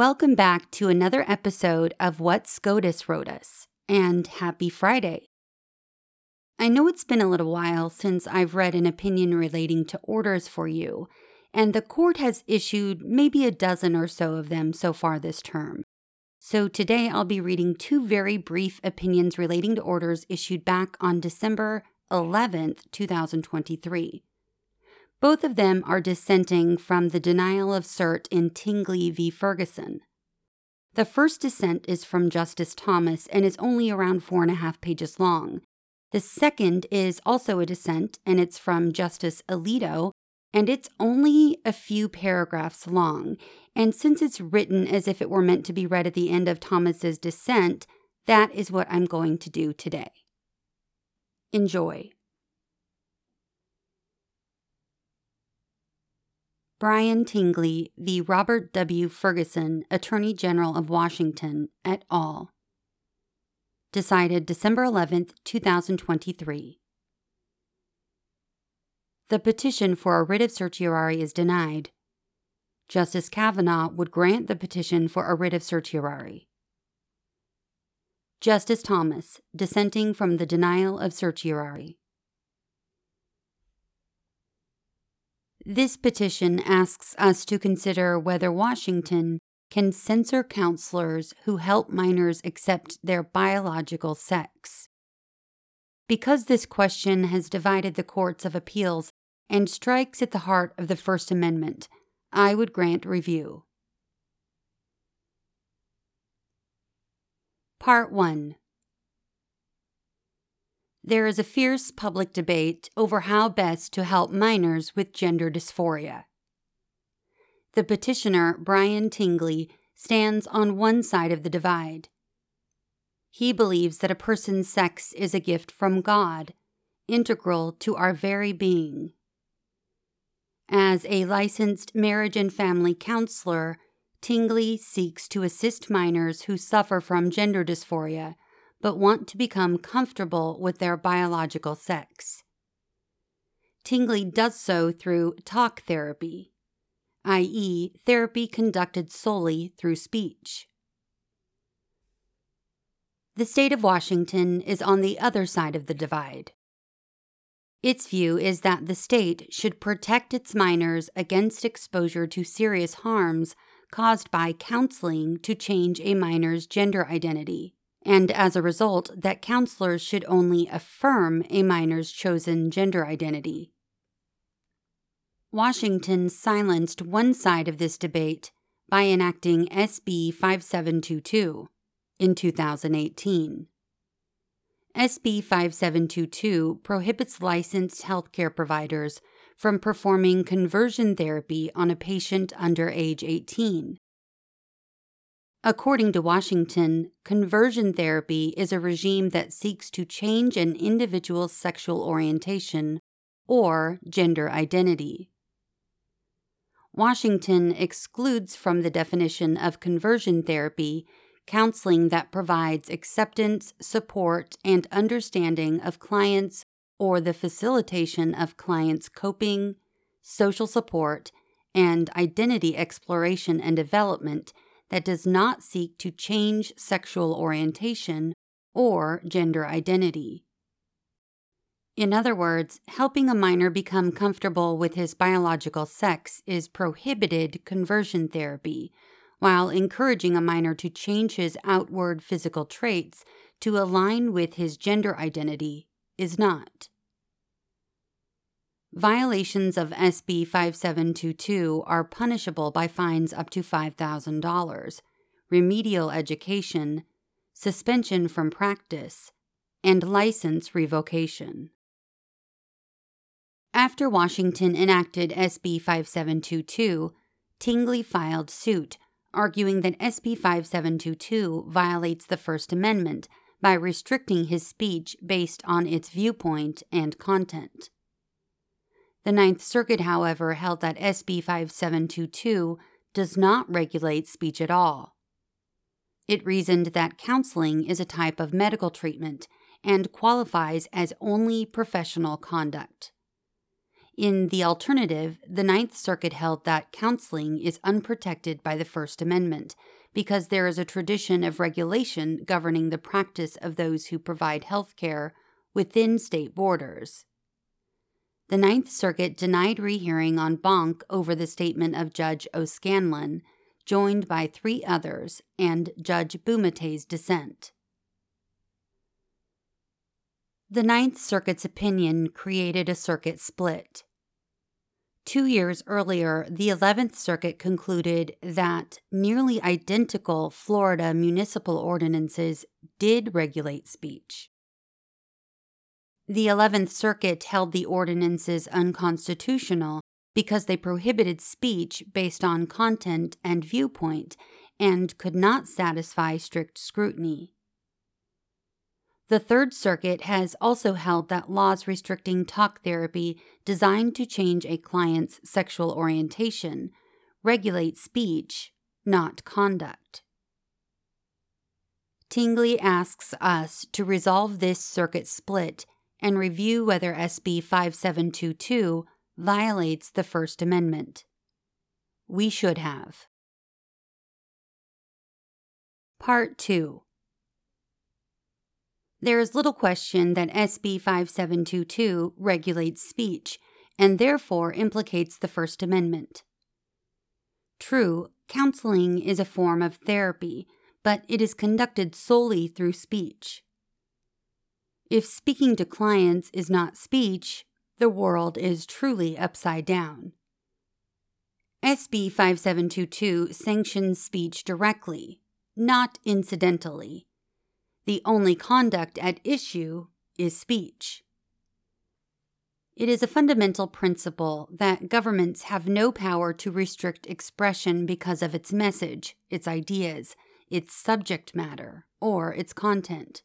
Welcome back to another episode of What SCOTUS Wrote Us, and happy Friday. I know it's been a little while since I've read an opinion relating to orders for you, and the court has issued maybe a dozen or so of them so far this term. So today I'll be reading two very brief opinions relating to orders issued back on December 11th, 2023. Both of them are dissenting from the denial of cert in Tingley v. Ferguson. The first dissent is from Justice Thomas and is only around four and a half pages long. The second is also a dissent, and it's from Justice Alito, and it's only a few paragraphs long. And since it's written as if it were meant to be read at the end of Thomas's dissent, that is what I'm going to do today. Enjoy. Brian Tingley v. Robert W. Ferguson, Attorney General of Washington, et al. Decided December 11, 2023. The petition for a writ of certiorari is denied. Justice Kavanaugh would grant the petition for a writ of certiorari. Justice Thomas, dissenting from the denial of certiorari. This petition asks us to consider whether Washington can censor counselors who help minors accept their biological sex. Because this question has divided the courts of appeals and strikes at the heart of the First Amendment, I would grant review. Part 1 there is a fierce public debate over how best to help minors with gender dysphoria. The petitioner, Brian Tingley, stands on one side of the divide. He believes that a person's sex is a gift from God, integral to our very being. As a licensed marriage and family counselor, Tingley seeks to assist minors who suffer from gender dysphoria but want to become comfortable with their biological sex. Tingley does so through talk therapy, i.e., therapy conducted solely through speech. The state of Washington is on the other side of the divide. Its view is that the state should protect its minors against exposure to serious harms caused by counseling to change a minor's gender identity and as a result, that counselors should only affirm a minor's chosen gender identity. Washington silenced one side of this debate by enacting SB 5722 in 2018. SB 5722 prohibits licensed healthcare providers from performing conversion therapy on a patient under age 18 According to Washington, conversion therapy is a regime that seeks to change an individual's sexual orientation or gender identity. Washington excludes from the definition of conversion therapy counseling that provides acceptance, support, and understanding of clients or the facilitation of clients' coping, social support, and identity exploration and development that does not seek to change sexual orientation or gender identity. In other words, helping a minor become comfortable with his biological sex is prohibited conversion therapy, while encouraging a minor to change his outward physical traits to align with his gender identity is not. Violations of SB 5722 are punishable by fines up to $5,000, remedial education, suspension from practice, and license revocation. After Washington enacted SB 5722, Tingley filed suit, arguing that SB 5722 violates the First Amendment by restricting his speech based on its viewpoint and content. The Ninth Circuit, however, held that SB 5722 does not regulate speech at all. It reasoned that counseling is a type of medical treatment and qualifies as only professional conduct. In the alternative, the Ninth Circuit held that counseling is unprotected by the First Amendment because there is a tradition of regulation governing the practice of those who provide health care within state borders. The Ninth Circuit denied rehearing en banc over the statement of Judge O'Scannlain, joined by three others, and Judge Bumatay's dissent. The Ninth Circuit's opinion created a circuit split. Two years earlier, the 11th Circuit concluded that nearly identical Florida municipal ordinances did regulate speech. The 11th Circuit held the ordinances unconstitutional because they prohibited speech based on content and viewpoint and could not satisfy strict scrutiny. The Third Circuit has also held that laws restricting talk therapy designed to change a client's sexual orientation regulate speech, not conduct. Tingley asks us to resolve this circuit split and review whether SB 5722 violates the First Amendment. We should have. Part 2 there is little question that SB 5722 regulates speech and therefore implicates the First Amendment. True, counseling is a form of therapy, but it is conducted solely through speech. If speaking to clients is not speech, the world is truly upside down. SB 5722 sanctions speech directly, not incidentally the only conduct at issue is speech. It is a fundamental principle that governments have no power to restrict expression because of its message, its ideas, its subject matter, or its content.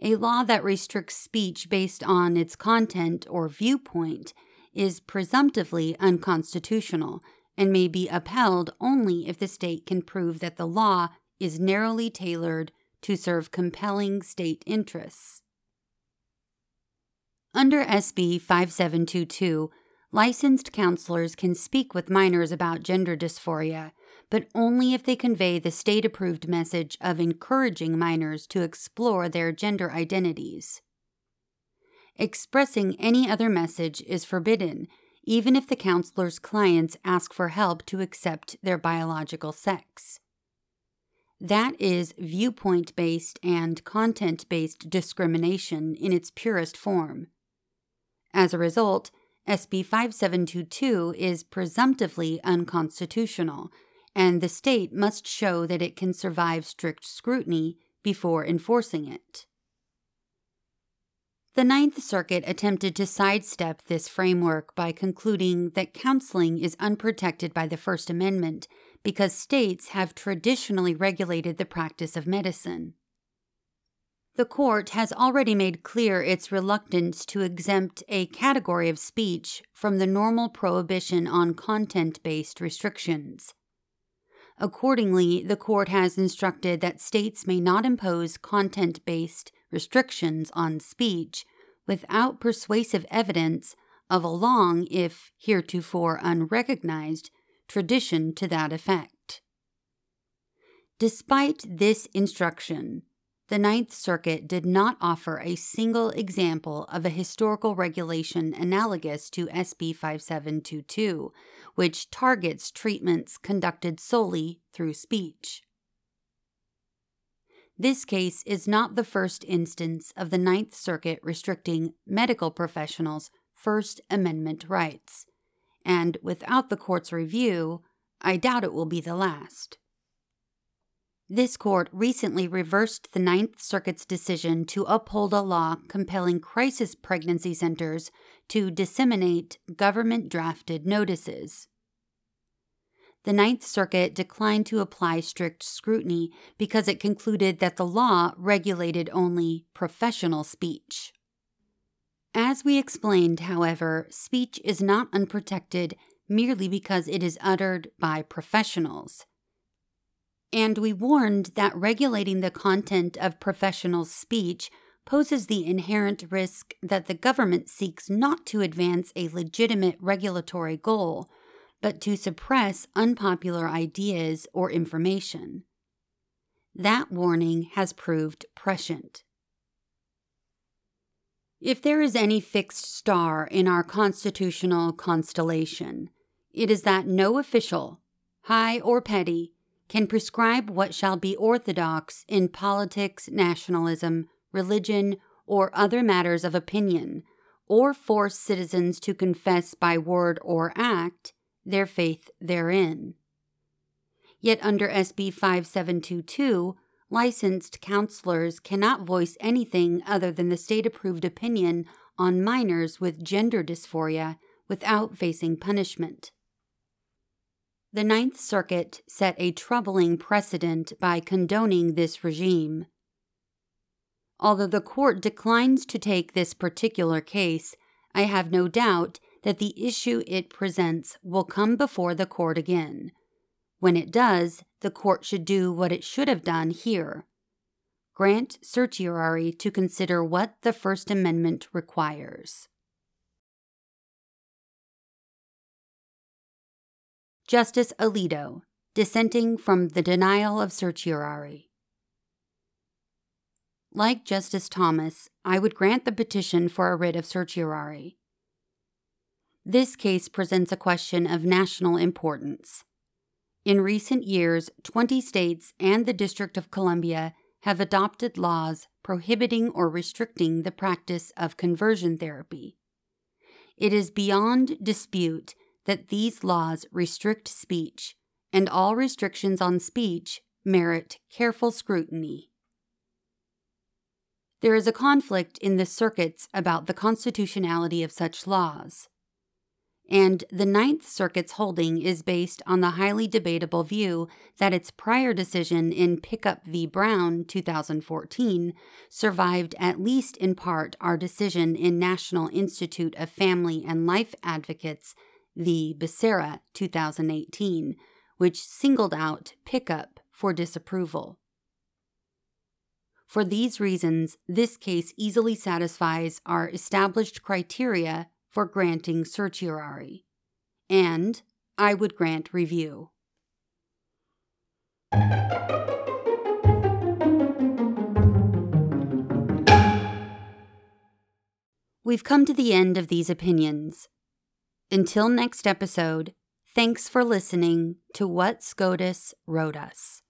A law that restricts speech based on its content or viewpoint is presumptively unconstitutional and may be upheld only if the state can prove that the law is narrowly tailored to serve compelling state interests. Under SB 5722, licensed counselors can speak with minors about gender dysphoria, but only if they convey the state approved message of encouraging minors to explore their gender identities. Expressing any other message is forbidden, even if the counselor's clients ask for help to accept their biological sex. That is viewpoint based and content based discrimination in its purest form. As a result, SB 5722 is presumptively unconstitutional, and the state must show that it can survive strict scrutiny before enforcing it. The Ninth Circuit attempted to sidestep this framework by concluding that counseling is unprotected by the First Amendment because states have traditionally regulated the practice of medicine. The court has already made clear its reluctance to exempt a category of speech from the normal prohibition on content based restrictions. Accordingly, the court has instructed that states may not impose content based restrictions on speech without persuasive evidence of a long, if heretofore unrecognized, tradition to that effect. Despite this instruction, the Ninth Circuit did not offer a single example of a historical regulation analogous to SB 5722, which targets treatments conducted solely through speech. This case is not the first instance of the Ninth Circuit restricting medical professionals' First Amendment rights and without the court's review, I doubt it will be the last. This court recently reversed the Ninth Circuit's decision to uphold a law compelling crisis pregnancy centers to disseminate government drafted notices. The Ninth Circuit declined to apply strict scrutiny because it concluded that the law regulated only professional speech. As we explained, however, speech is not unprotected merely because it is uttered by professionals. And we warned that regulating the content of professional speech poses the inherent risk that the government seeks not to advance a legitimate regulatory goal, but to suppress unpopular ideas or information. That warning has proved prescient. If there is any fixed star in our constitutional constellation, it is that no official, high or petty, can prescribe what shall be orthodox in politics, nationalism, religion, or other matters of opinion, or force citizens to confess by word or act their faith therein. Yet under SB 5722, licensed counselors cannot voice anything other than the state approved opinion on minors with gender dysphoria without facing punishment. The Ninth Circuit set a troubling precedent by condoning this regime. Although the court declines to take this particular case, I have no doubt that the issue it presents will come before the court again. When it does, the court should do what it should have done here grant certiorari to consider what the First Amendment requires. Justice Alito, dissenting from the denial of certiorari. Like Justice Thomas, I would grant the petition for a writ of certiorari. This case presents a question of national importance. In recent years, 20 states and the District of Columbia have adopted laws prohibiting or restricting the practice of conversion therapy. It is beyond dispute that these laws restrict speech, and all restrictions on speech merit careful scrutiny. There is a conflict in the circuits about the constitutionality of such laws and the Ninth Circuit's holding is based on the highly debatable view that its prior decision in Pickup v. Brown 2014 survived at least in part our decision in National Institute of Family and Life Advocates v. Becerra 2018, which singled out Pickup for disapproval. For these reasons, this case easily satisfies our established criteria for granting certiorari, and I would grant review. We've come to the end of these opinions. Until next episode, thanks for listening to What SCOTUS Wrote Us.